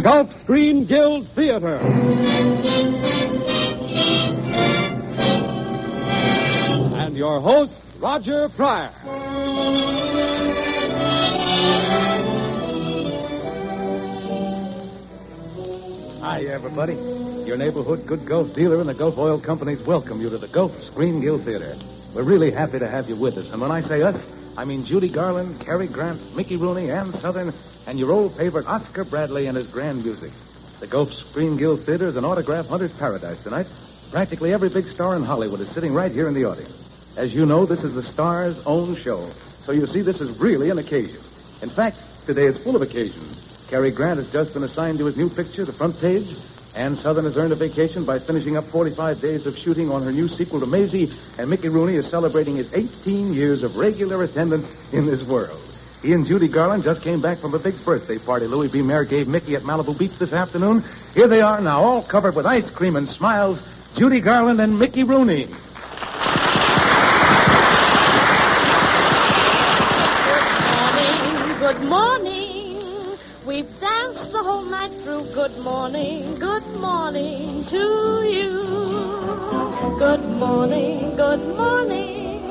the Gulf Screen Guild Theater. And your host, Roger Pryor. Hi, everybody. Your neighborhood good Gulf dealer and the Gulf Oil Companies welcome you to the Gulf Screen Guild Theater. We're really happy to have you with us. And when I say us, I mean Judy Garland, Cary Grant, Mickey Rooney, Ann Sothern, and your old favorite Oscar Bradley and his grand music. The Gulf Screen Guild Theater is an autograph hunter's paradise tonight. Practically every big star in Hollywood is sitting right here in the audience. As you know, this is the star's own show. So you see, this is really an occasion. In fact, today is full of occasions. Cary Grant has just been assigned to his new picture, The Front Page. Ann Sothern has earned a vacation by finishing up 45 days of shooting on her new sequel to Maisie, and Mickey Rooney is celebrating his 18 years of regular attendance in this world. He and Judy Garland just came back from a big birthday party Louis B. Mayer gave Mickey at Malibu Beach this afternoon. Here they are now, all covered with ice cream and smiles. Judy Garland and Mickey Rooney. Good morning. Good morning. We've danced the whole night through. Good morning, good morning to you. Good morning, good morning.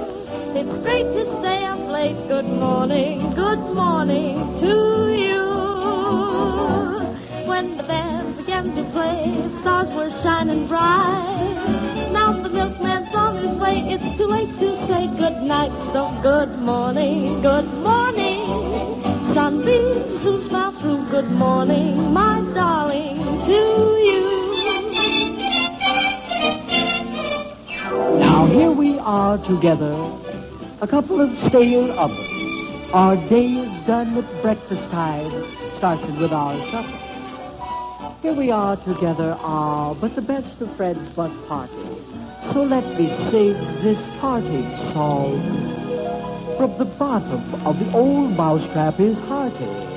It's great to stay up late. Good morning, good morning to you. When the band began to play, stars were shining bright. Now the milkman's on his way. It's too late to say good night. So good morning, good morning. Sunbeams soon smile through. Good morning, my darling, to you. Now here we are together, a couple of stale others. Our day is done at breakfast time, started with our supper. Here we are together, ah, but the best of friends must party. So let me sing this parting song. From the bottom of the old mousetrap is hearty.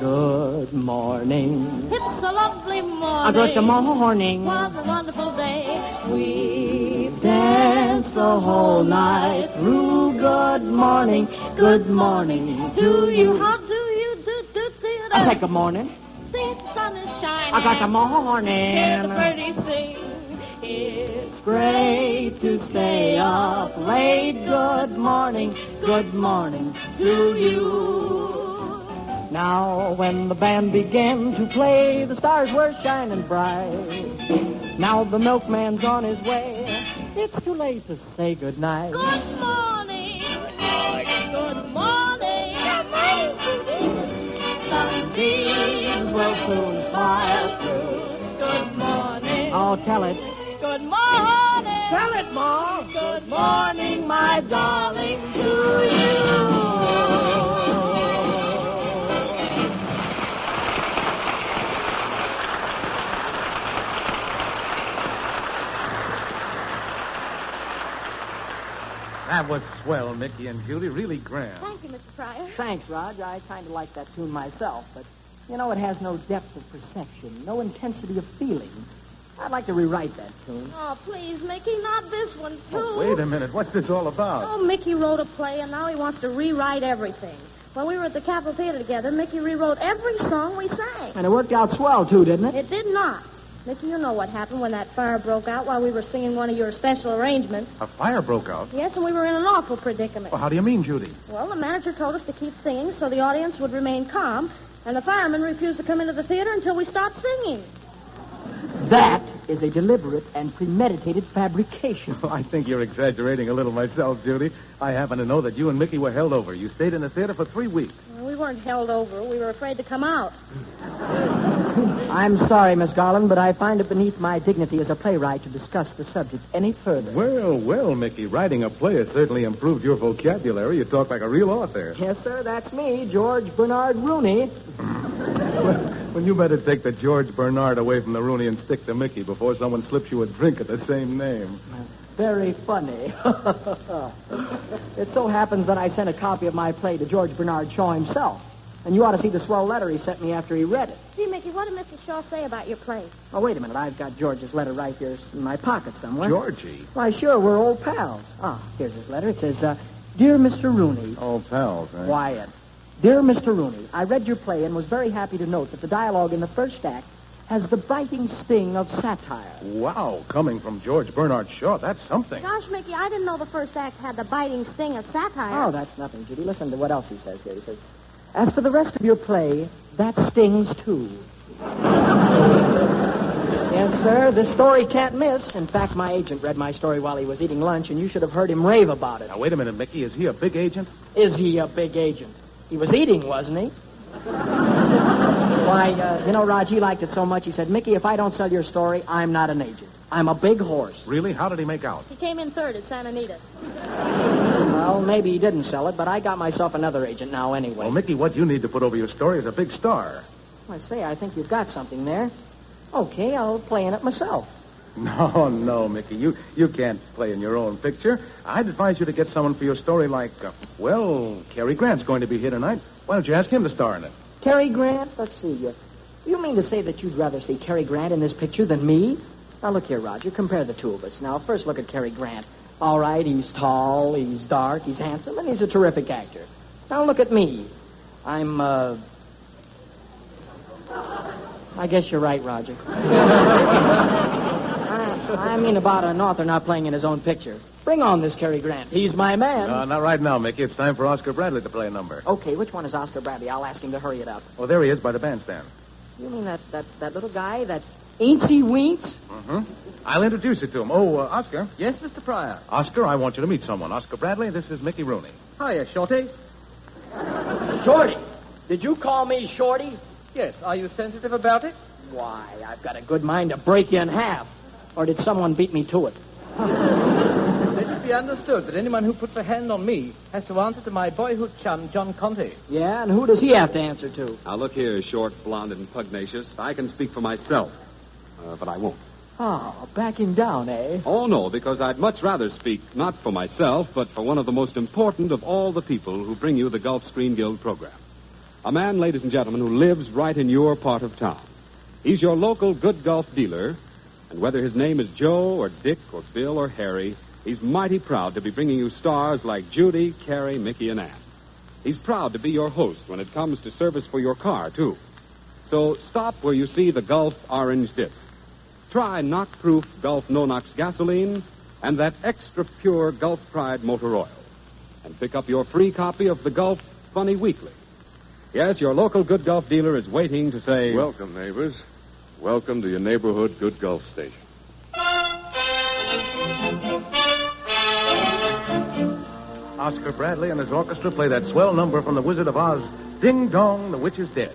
Good morning. It's a lovely morning. Good morning. What a wonderful day. We've Dance the whole night through. Good morning. Good morning to you. How do you do, do, do? I say good morning. See, the sun is shining. I got the Hear the morning. birdies sing. It's Great to stay up late. Good morning. Good morning to you. Now, when the band began to play, the stars were shining bright. Now the milkman's on his way. It's too late to say goodnight. good night. Good morning. Good morning. Sunbeams will soon smile through. Good morning. Oh, tell it. Good morning. Tell it, Ma. Good morning, my darling, to you. That was swell, Mickey and Judy. Really grand. Thank you, Mr. Pryor. Thanks, Rod. I kind of like that tune myself, but you know, it has no depth of perception, no intensity of feeling. I'd like to rewrite that tune. Oh, please, Mickey, not this one, oh, too. Oh, wait a minute. What's this all about? Oh, Mickey wrote a play, and now he wants to rewrite everything. When we were at the Capitol Theater together, Mickey rewrote every song we sang. And it worked out swell, too, didn't it? It did not. Mickey, you know what happened when that fire broke out while we were singing one of your special arrangements. A fire broke out. Yes, and we were in an awful predicament. Well, how do you mean, Judy? Well, the manager told us to keep singing so the audience would remain calm, and the firemen refused to come into the theater until we stopped singing. That is a deliberate and premeditated fabrication. Oh, I think you're exaggerating a little myself, Judy. I happen to know that you and Mickey were held over. You stayed in the theater for three weeks. We weren't held over. We were afraid to come out. I'm sorry, Miss Garland, but I find it beneath my dignity as a playwright to discuss the subject any further. Well, well, Mickey, writing a play has certainly improved your vocabulary. You talk like a real author. Yes, sir, that's me, George Bernard Rooney. Well, you better take the George Bernard away from the Rooney and stick to Mickey before someone slips you a drink of the same name. Very funny. it so happens that I sent a copy of my play to George Bernard Shaw himself. And you ought to see the swell letter he sent me after he read it. Gee, Mickey, what did Mr. Shaw say about your play? Oh, wait a minute. I've got George's letter right here in my pocket somewhere. Georgie. Why, sure, we're old pals. Ah, here's his letter. It says, uh, Dear Mr. Rooney. Oh, pals, eh? Wyatt. Dear Mr. Rooney, I read your play and was very happy to note that the dialogue in the first act has the biting sting of satire. Wow, coming from George Bernard Shaw, that's something. Gosh, Mickey, I didn't know the first act had the biting sting of satire. Oh, that's nothing, Judy. Listen to what else he says here. He says, As for the rest of your play, that stings too. yes, sir, this story can't miss. In fact, my agent read my story while he was eating lunch, and you should have heard him rave about it. Now, wait a minute, Mickey. Is he a big agent? Is he a big agent? He was eating, wasn't he? Why, uh, you know, Raj, he liked it so much, he said, Mickey, if I don't sell your story, I'm not an agent. I'm a big horse. Really? How did he make out? He came in third at Santa Anita. Well, maybe he didn't sell it, but I got myself another agent now anyway. Well, Mickey, what you need to put over your story is a big star. I say, I think you've got something there. Okay, I'll play in it myself. No, no, Mickey. You you can't play in your own picture. I'd advise you to get someone for your story like, uh, well, Cary Grant's going to be here tonight. Why don't you ask him to star in it? Cary Grant? Let's see. You, you mean to say that you'd rather see Cary Grant in this picture than me? Now, look here, Roger. Compare the two of us. Now, first look at Cary Grant. All right, he's tall, he's dark, he's handsome, and he's a terrific actor. Now, look at me. I'm, uh... I guess you're right, Roger. I, I mean about an author not playing in his own picture. Bring on this Cary Grant. He's my man. Uh, not right now, Mickey. It's time for Oscar Bradley to play a number. Okay, which one is Oscar Bradley? I'll ask him to hurry it up. Oh, there he is by the bandstand. You mean that, that, that little guy, that Aintsy Weents? Mm-hmm. I'll introduce you to him. Oh, uh, Oscar. Yes, Mr. Pryor. Oscar, I want you to meet someone. Oscar Bradley, this is Mickey Rooney. Hiya, Shorty. Shorty. Did you call me Shorty? Yes, are you sensitive about it? Why, I've got a good mind to break you in half. Or did someone beat me to it? Let it be understood that anyone who puts a hand on me has to answer to my boyhood chum, John Conte. Yeah, and who does he have to answer to? Now, look here, short, blonde, and pugnacious. I can speak for myself, uh, but I won't. Oh, backing down, eh? Oh, no, because I'd much rather speak not for myself, but for one of the most important of all the people who bring you the Gulf Screen Guild program. A man, ladies and gentlemen, who lives right in your part of town. He's your local good golf dealer, and whether his name is Joe or Dick or Bill or Harry, he's mighty proud to be bringing you stars like Judy, Cary, Mickey, and Ann. He's proud to be your host when it comes to service for your car, too. So stop where you see the Gulf Orange Disc. Try knock-proof Gulf No-Nox gasoline and that extra pure Gulf Pride motor oil. And pick up your free copy of the Gulf Funny Weekly. Yes, your local good Gulf dealer is waiting to say... Welcome, neighbors. Welcome to your neighborhood good Gulf station. Oscar Bradley and his orchestra play that swell number from The Wizard of Oz, Ding Dong, the Witch is Dead.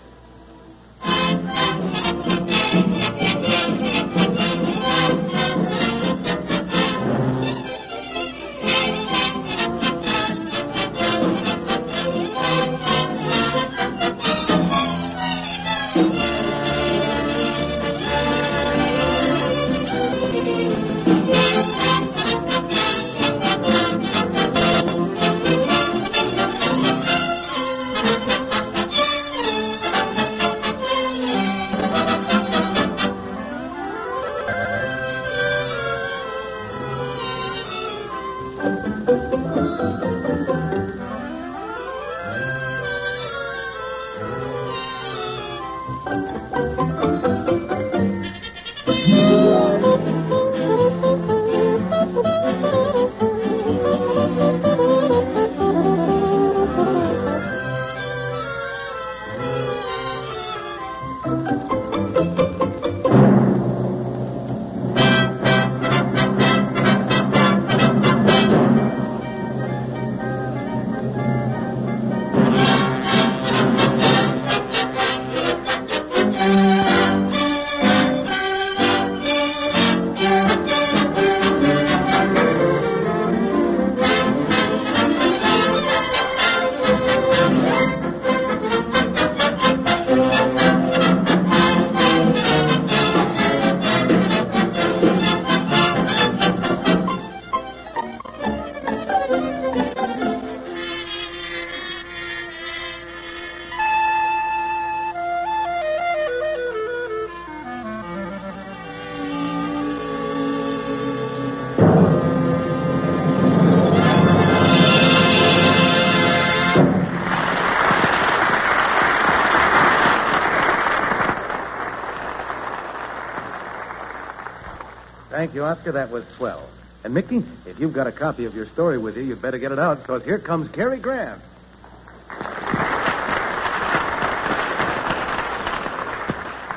That was swell. And, Mickey, if you've got a copy of your story with you, you'd better get it out, because here comes Cary Grant.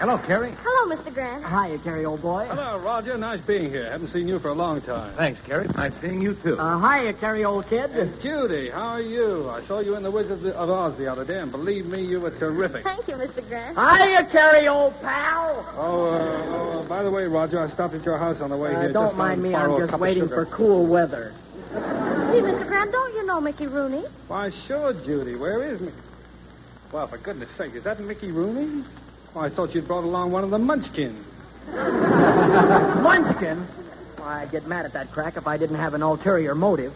Hello, Cary. Hello, Mr. Grant. Hiya, Cary, old boy. Hello, Roger. Nice being here. Haven't seen you for a long time. Thanks, Cary. Nice seeing you, too. Uh, hiya, Cary, old kid. And Judy, how are you? I saw you in the Wizard of Oz the other day, and believe me, you were terrific. Thank you, Mr. Grant. Hiya, Cary, old pal. Oh, uh, oh, uh, by the way, Roger, I stopped at your house on the way Uh, here. don't just mind me. I'm just waiting for cool weather. Gee, Mr. Grant, don't you know Mickey Rooney? Why, sure, Judy. Where is Mickey? Well, for goodness sake, is that Mickey Rooney? Oh, I thought you'd brought along one of the Munchkins. Munchkin? Why, I'd get mad at that crack if I didn't have an ulterior motive.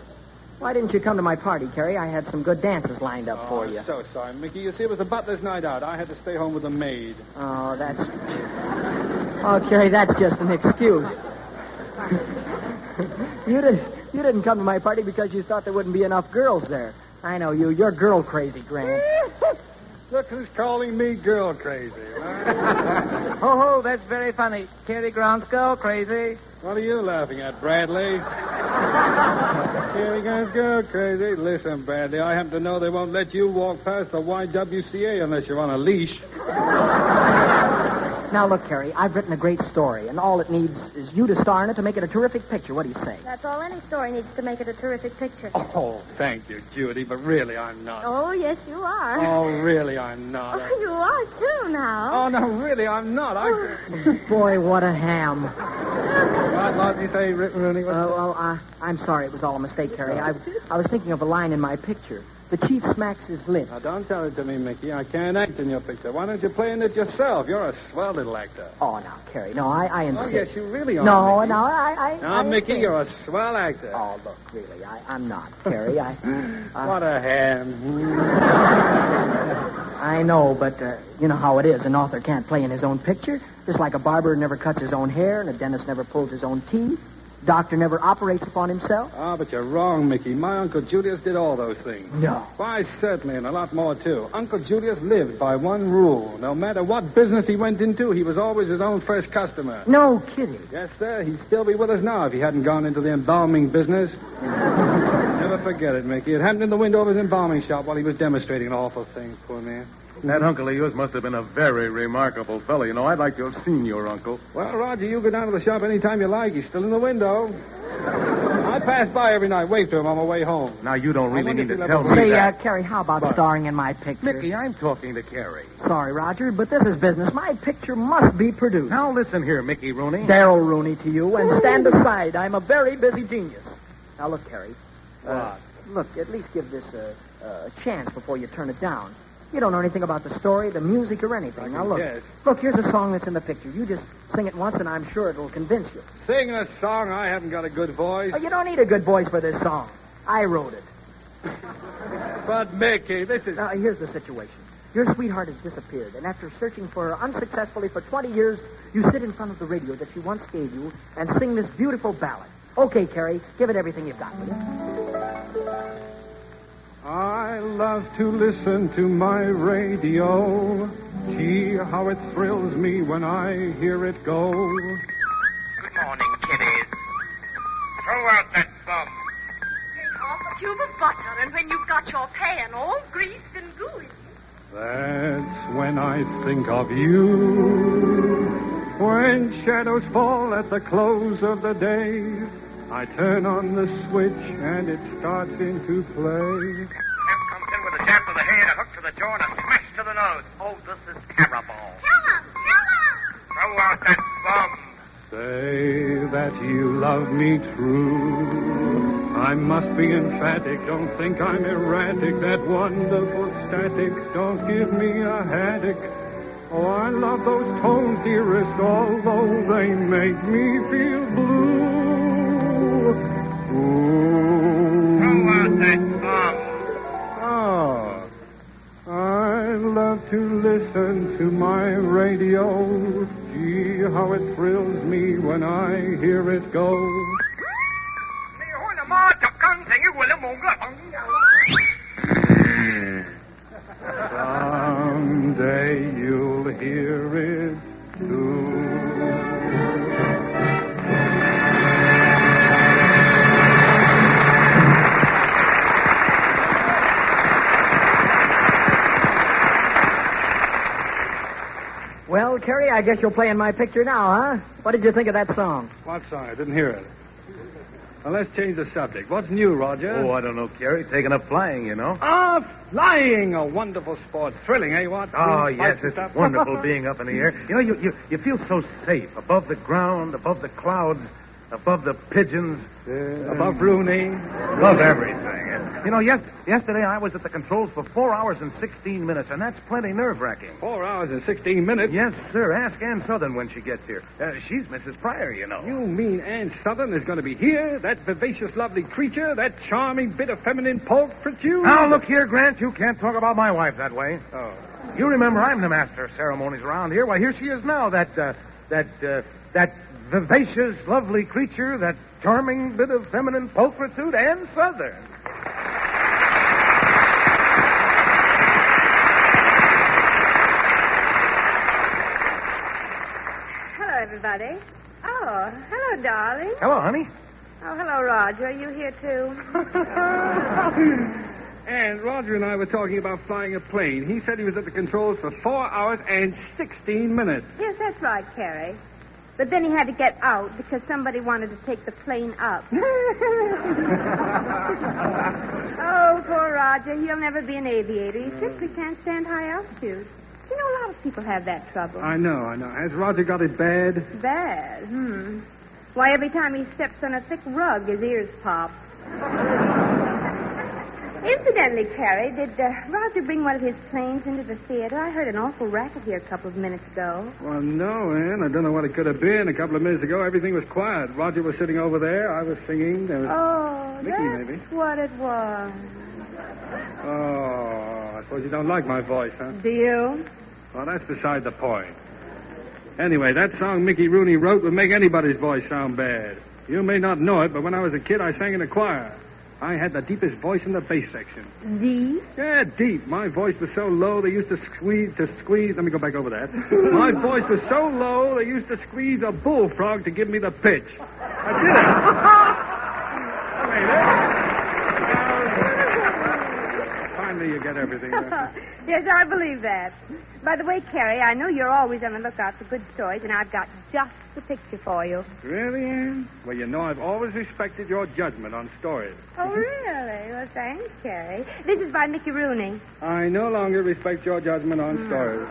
Why didn't you come to my party, Cary? I had some good dances lined up for oh, you. I'm so sorry, Mickey. You see, it was the butler's night out. I had to stay home with the maid. Oh, that's. Oh, Cary, that's just an excuse. you didn't. You didn't come to my party because you thought there wouldn't be enough girls there. I know you. You're girl crazy, Grant. Look who's calling me girl crazy. Ho ho, that's very funny. Cary Grant's girl crazy. what are you laughing at, Bradley? He goes, girl crazy. Listen, Bradley, I happen to know they won't let you walk past the YWCA unless you're on a leash. Now, look, Cary, I've written a great story, and all it needs is you to star in it to make it a terrific picture. What do you say? That's all any story needs to make it a terrific picture. Oh, thank you, Judy, but really I'm not. Oh, yes, you are. Oh, really I'm not. Oh, you are, too, now. Oh, no, really I'm not. I... Boy, what a ham. What, what did you say, Ro- Rooney? What- Uh, well, I, I'm sorry. It was all a mistake, Cary. I, I was thinking of a line in my picture. The chief smacks his lips. Now, don't tell it to me, Mickey. I can't act in your picture. Why don't you play in it yourself? You're a swell little actor. Oh, now, Cary. No, I, I insist. Oh, yes, you really are. No, Mickey. no, I, I. Now, I Mickey, you're a swell actor. Oh, look, really, I, I'm not, Cary. I, I, What a ham. I know, but uh, you know how it is. An author can't play in his own picture. Just like a barber never cuts his own hair, and a dentist never pulls his own teeth. Doctor never operates upon himself. Ah, but you're wrong, Mickey. My Uncle Julius did all those things. No. Why, certainly, and a lot more, too. Uncle Julius lived by one rule. No matter what business he went into, he was always his own first customer. No kidding. Yes, sir. He'd still be with us now if he hadn't gone into the embalming business. Never forget it, Mickey. It happened in the window of his embalming shop while he was demonstrating an awful things, poor man. That uncle of yours must have been a very remarkable fellow. You know, I'd like to have seen your uncle. Well, Roger, you go down to the shop any time you like. He's still in the window. I pass by every night, wave to him on my way home. Now, you don't really need to you'll tell me Say, uh, that. Cary, how about starring in my picture? Mickey, I'm talking to Cary. Sorry, Roger, but this is business. My picture must be produced. Now, listen here, Mickey Rooney. Darryl Rooney to you, and stand aside. I'm a very busy genius. Now, look, Cary. Uh, look, at least give this a, a chance before you turn it down. You don't know anything about the story, the music, or anything. Now, look. guess. Look, here's a song that's in the picture. You just sing it once, and I'm sure it'll convince you. Sing a song. I haven't got a good voice. Oh, you don't need a good voice for this song. I wrote it. But, Mickey, this is. Now, here's the situation. Your sweetheart has disappeared, and after searching for her unsuccessfully for 20 years, you sit in front of the radio that she once gave you and sing this beautiful ballad. Okay, Cary, give it everything you've got. Will you? I love to listen to my radio. Gee, how it thrills me when I hear it go. Good morning, kiddies. Throw out that bum. Take off a cube of butter, and when you've got your pan all greased and gooey. That's when I think of you. When shadows fall at the close of the day, I turn on the switch and it starts into play. Chap comes in with a jab to the head, a hook to the jaw, and a smash to the nose. Oh, this is terrible. Kill him! Kill him! Throw out that bum. Say that you love me true. I must be emphatic. Don't think I'm erratic. That wonderful static. Don't give me a headache. Oh, I love those tones, dearest, although they make me feel blue. To my radio. Gee, how it thrills me when I hear it go. Guess you'll play in my picture now, huh? What did you think of that song? What song? I didn't hear it. Well, let's change the subject. What's new, Roger? Oh, I don't know, Cary. Taking up flying, you know. Ah, flying! A wonderful sport. Thrilling, eh, what? Oh, Green yes, it's stuff. wonderful being up in the air. You know, you, you, you feel so safe above the ground, above the clouds, above the pigeons, Above Rooney. above everything. You know, yes, yesterday I was at the controls for four hours and 16 minutes, and that's plenty nerve wracking. Four hours and 16 minutes. Yes, sir. Ask Ann Sothern when she gets here. Uh, she's Mrs. Pryor, you know. You mean Ann Sothern is going to be here? That vivacious, lovely creature? That charming bit of feminine pulchritude? Now, look here, Grant. You can't talk about my wife that way. Oh. You remember I'm the master of ceremonies around here. Why, here she is now. That, uh, that, uh, that vivacious, lovely creature, that charming bit of feminine pulchritude, Ann Sothern. Hello, everybody. Oh, hello, darling. Hello, honey. Oh, hello, Roger. Are you here, too? And Roger and I were talking about flying a plane. He said he was at the controls for four hours and 16 minutes. yes, that's right, Cary. But then he had to get out because somebody wanted to take the plane up. oh, poor Roger. He'll never be an aviator. He simply can't stand high altitude. You know, a lot of people have that trouble. I know, I know. Has Roger got it bad? Bad. Hmm. Why, every time he steps on a thick rug, his ears pop. Incidentally, Cary, did uh, Roger bring one of his planes into the theater? I heard an awful racket here a couple of minutes ago. Well, no, Ann. I don't know what it could have been. A couple of minutes ago, everything was quiet. Roger was sitting over there. I was singing. There was... Oh, Mickey, that's maybe. what it was. Oh, I suppose you don't like my voice, huh? Do you? Well, that's beside the point. Anyway, that song Mickey Rooney wrote would make anybody's voice sound bad. You may not know it, but when I was a kid, I sang in a choir. I had the deepest voice in the bass section. Deep? Yeah, deep. My voice was so low they used to squeeze to squeeze. Let me go back over that. My voice was so low they used to squeeze a bullfrog to give me the pitch. I did it. Finally, you get everything. yes, I believe that. By the way, Cary, I know you're always on the lookout for good stories, and I've got just the picture for you. Really, Ann? Well, you know I've always respected your judgment on stories. Oh, really? Well, thanks, Cary. This is by Mickey Rooney. I no longer respect your judgment on hmm. stories.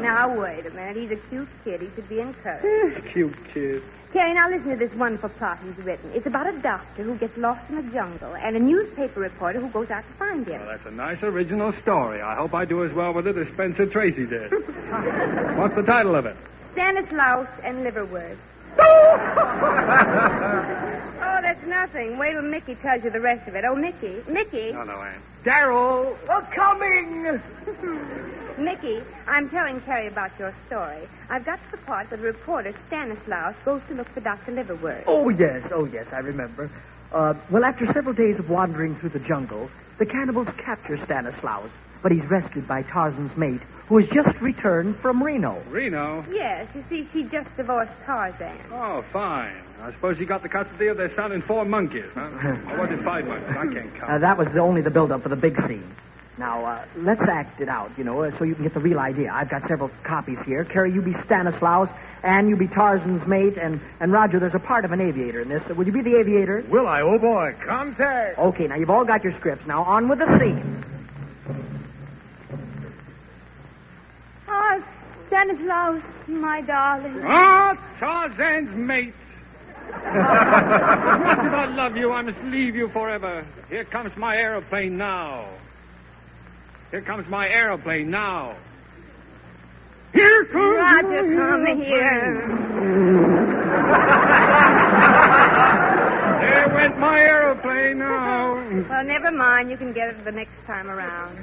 Now, wait a minute. He's a cute kid. He should be encouraged. Cute kid. Cary, now listen to this wonderful plot he's written. It's about a doctor who gets lost in the jungle and a newspaper reporter who goes out to find him. Well, that's a nice original story. I hope I do as well with it as Spencer Tracy did. What's the title of it? Stanislaus and liverwort. oh, that's nothing. Wait till Mickey tells you the rest of it. Oh, Mickey. Mickey. No, no, Anne. Darryl! Oh, coming! Mickey, I'm telling Cary about your story. I've got to the part where the reporter, Stanislaus, goes to look for Dr. Liverwort. Oh, yes, oh, yes, I remember. Uh, well, after several days of wandering through the jungle, the cannibals capture Stanislaus, but he's rescued by Tarzan's mate, who has just returned from Reno. Reno? Yes, you see, she just divorced Tarzan. Oh, fine. I suppose you got the custody of their son and four monkeys, huh? or was it five monkeys? I can't count. Uh, that was the, only the build-up for the big scene. Now, uh, let's act it out, you know, uh, so you can get the real idea. I've got several copies here. Cary, you be Stanislaus, and you be Tarzan's mate, and, and Roger, there's a part of an aviator in this. Uh, would you be the aviator? Will I? Oh, boy. Contact. Okay, now you've all got your scripts. Now, on with the scene. Oh, Stanislaus, my darling. Ah, Tarzan's mate. Much as I love you, I must leave you forever. Here comes my aeroplane now. Here comes my aeroplane now. Here comes Roger, come aeroplane. here. My aeroplane now. Well, never mind. You can get it the next time around.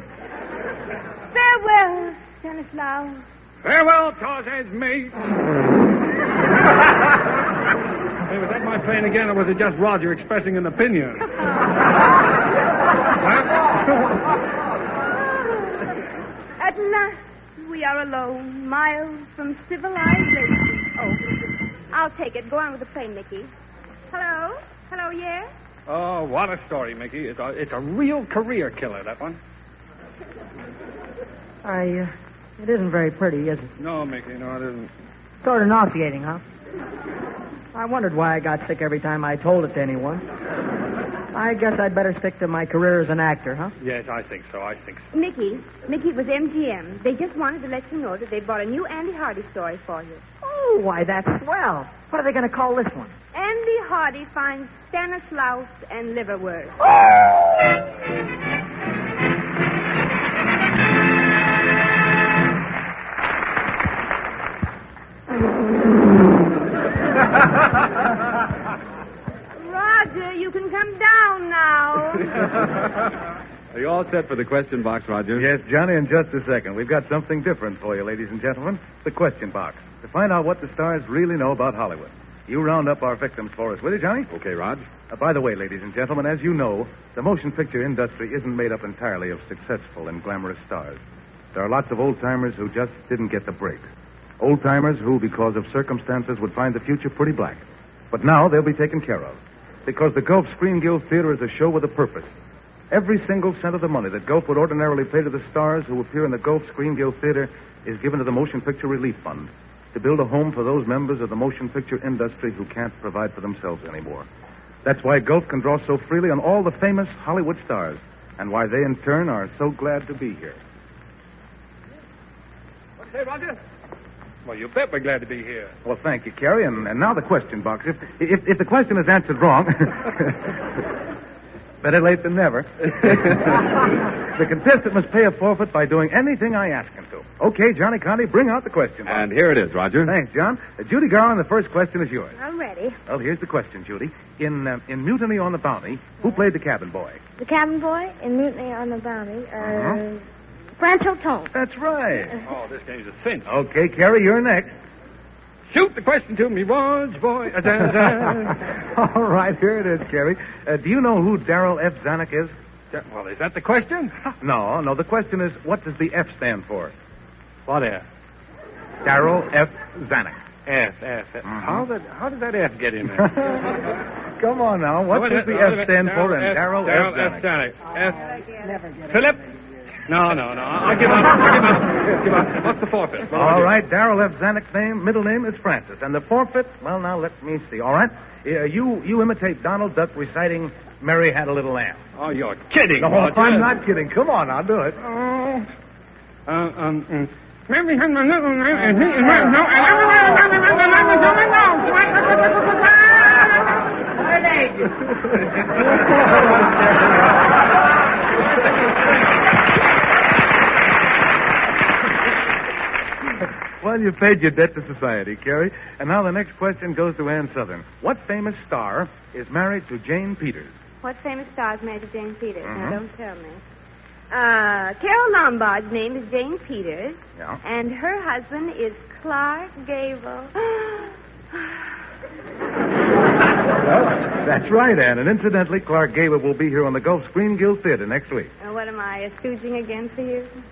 Farewell, Stanislaus. Farewell, Tarzan's mate. Hey, was that my plane again, or was it just Roger expressing an opinion? At last, we are alone, miles from civilization. Oh, I'll take it. Go on with the plane, Mickey. Hello? Hello, yes? Oh, what a story, Mickey. It's a, it's a real career killer, that one. I, uh, It isn't very pretty, is it? No, Mickey, no, it isn't. Sort of nauseating, huh? I wondered why I got sick every time I told it to anyone. I guess I'd better stick to my career as an actor, huh? Yes, I think so. I think so. Mickey, Mickey, it was MGM. They just wanted to let you know that they bought a new Andy Hardy story for you. Oh, why, that's swell. What are they going to call this one? Andy Hardy finds Stanislaus and liverwurst. Roger, you can come down now. Are you all set for the question box, Roger? Yes, Johnny, in just a second. We've got something different for you, ladies and gentlemen. The question box. To find out what the stars really know about Hollywood. You round up our victims for us, will you, Johnny? Okay, Rog. Uh, by the way, ladies and gentlemen, as you know, the motion picture industry isn't made up entirely of successful and glamorous stars. There are lots of old timers who just didn't get the break. Old timers who, because of circumstances, would find the future pretty black. But now they'll be taken care of. Because the Gulf Screen Guild Theater is a show with a purpose. Every single cent of the money that Gulf would ordinarily pay to the stars who appear in the Gulf Screen Guild Theater is given to the Motion Picture Relief Fund to build a home for those members of the motion picture industry who can't provide for themselves anymore. That's why Gulf can draw so freely on all the famous Hollywood stars, and why they in turn are so glad to be here. What say, Roger? Well, you bet we're glad to be here. Well, thank you, Cary. And, and now the question box. If, if, if the question is answered wrong, better late than never. the contestant must pay a forfeit by doing anything I ask him to. Okay, Johnny Conte, bring out the question box. And here it is, Roger. Thanks, John. Uh, Judy Garland, the first question is yours. I'm ready. Well, here's the question, Judy. In uh, in Mutiny on the Bounty, who played the cabin boy? The cabin boy in Mutiny on the Bounty. Uh, Uh-huh. Franchot Tone. That's right. Oh, this game's a cinch. Okay, Cary, you're next. Shoot the question to me, once, boy. Da, da. All right, here it is, Cary. Uh, do you know who Darryl F. Zanuck is? Da- well, is that the question? No, no. The question is, what does the F stand for? What F? Darryl F. Zanuck. F, F, F. Mhm. How, did, how did that F get in there? Come on now. What does the F stand for in Darryl F. Darryl Zanuck? F. Zanuck. F. Philip? No, no, no. I'll give up. I'll give up. Give up. What's the forfeit? What do I All do? right, Darryl F. Zanuck's name, middle name is Francis, and the forfeit. Well, now let me see. All right, uh, you you imitate Donald Duck reciting "Mary Had a Little Lamb." Oh, you're kidding. No, Roger. I'm not kidding. Come on, I'll do it. Oh. Uh, um, mm. Mary had my little lamb, and he is my no, and everybody Well, you've paid your debt to society, Cary. And now the next question goes to Ann Sothern. What famous star is married to Jane Peters? What famous star is married to Jane Peters? Mhm. Now, don't tell me. Uh, Carole Lombard's name is Jane Peters, Yeah. and her husband is Clark Gable. That's right, Ann. And incidentally, Clark Gable will be here on the Gulf Screen Guild Theater next week. Uh, what am I, a stooging again for you?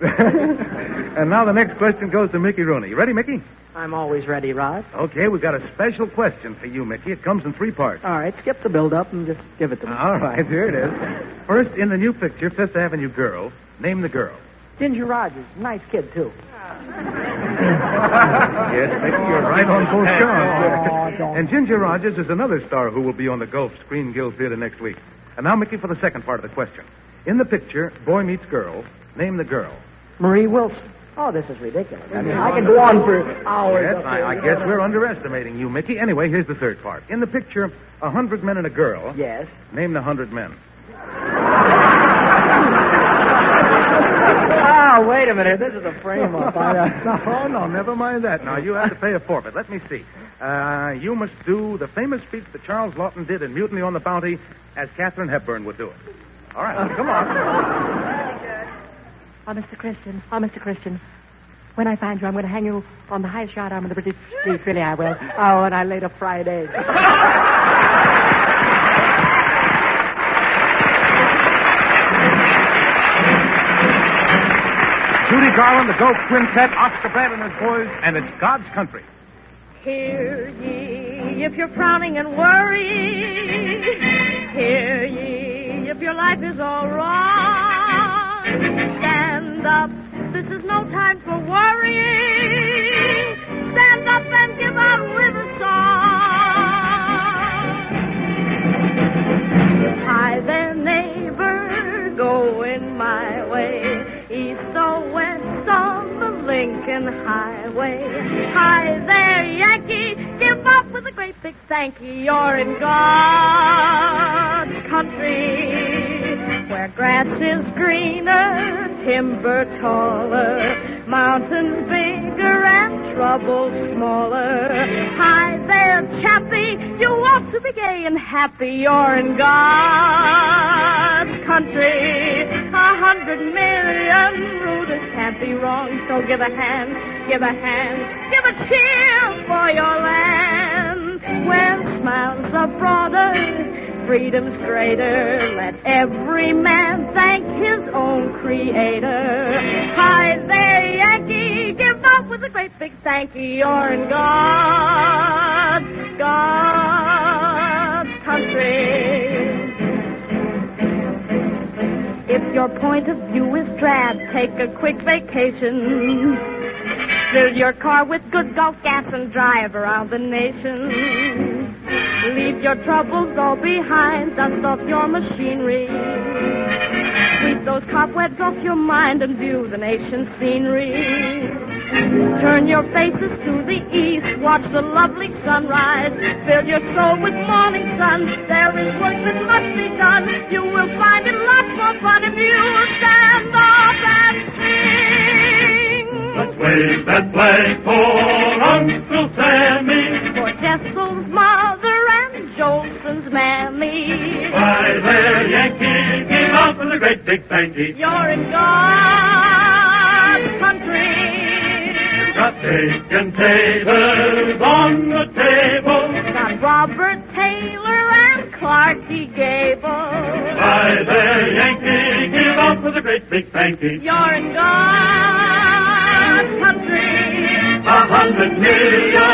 and now the next question goes to Mickey Rooney. You ready, Mickey? I'm always ready, Rod. Okay, we've got a special question for you, Mickey. It comes in three parts. All right, skip the build-up and just give it to me. All right, here it is. First, in the new picture, Fifth Avenue Girl, name the girl. Ginger Rogers, nice kid, too. Yes, Mickey, you're right on both Oh, counts. and Ginger Rogers is another star who will be on the Gulf Screen Guild Theater next week. And now, Mickey, for the second part of the question. In the picture, boy meets girl, name the girl. Marie Wilson. Oh, this is ridiculous. I mean, I can mm-hmm. go on for hours. Yes, I. I guess we're underestimating you, Mickey. Anyway, here's the third part. In the picture, a hundred men and a girl. Yes. Name the hundred men. Oh, wait a minute. This is a frame-up. I, uh, no, no, never mind that. Now, you have to pay a forfeit. Let me see. Uh, you must do the famous speech that Charles Laughton did in Mutiny on the Bounty as Katharine Hepburn would do it. All right, come on. Oh, Mr. Christian. Oh, Mr. Christian. When I find you, I'm going to hang you on the highest yard arm of the British fleet. Really, I will. Oh, and I laid a fried egg. Judy Garland, the Gold Quintet, Oscar Brad and his boys, and it's God's Country. Hear ye, if you're frowning and worrying. Hear ye, if your life is all wrong. Stand up, this is no time for worrying. Stand up and give out river song. Hi there. Lincoln Highway. Hi there, Yankee, give up with a great big thank you. You're in God's country, where grass is greener, timber taller, mountains bigger and trouble smaller. Hi there, chappie, you ought to be gay and happy. You're in God's country. Hundred million rooters can't be wrong, so give a hand, give a hand, give a cheer for your land. Where smiles are broader, freedom's greater. Let every man thank his own creator. Hi there, Yankee, give up with a great big thank you. You're in God's, God's country. If your point of view is drab, take a quick vacation. Fill your car with good Gulf gas and drive around the nation. Leave your troubles all behind, dust off your machinery. Sweep those cobwebs off your mind and view the nation's scenery. Turn your faces to the east, watch the lovely sunrise. Fill your soul with morning sun. There is work that must be done. You will find it lots more fun if you stand up and sing. Let's wave that flag for Uncle Sammy. For Jessel's mother and Jolson's mammy. By there, Yankee, give up with a great big thank you. You're in country. Got bacon taters on the table. Got Robert Taylor and Clarky Gable. By there, Yankee, give up with a great big thank you. You're in God's country. A hundred million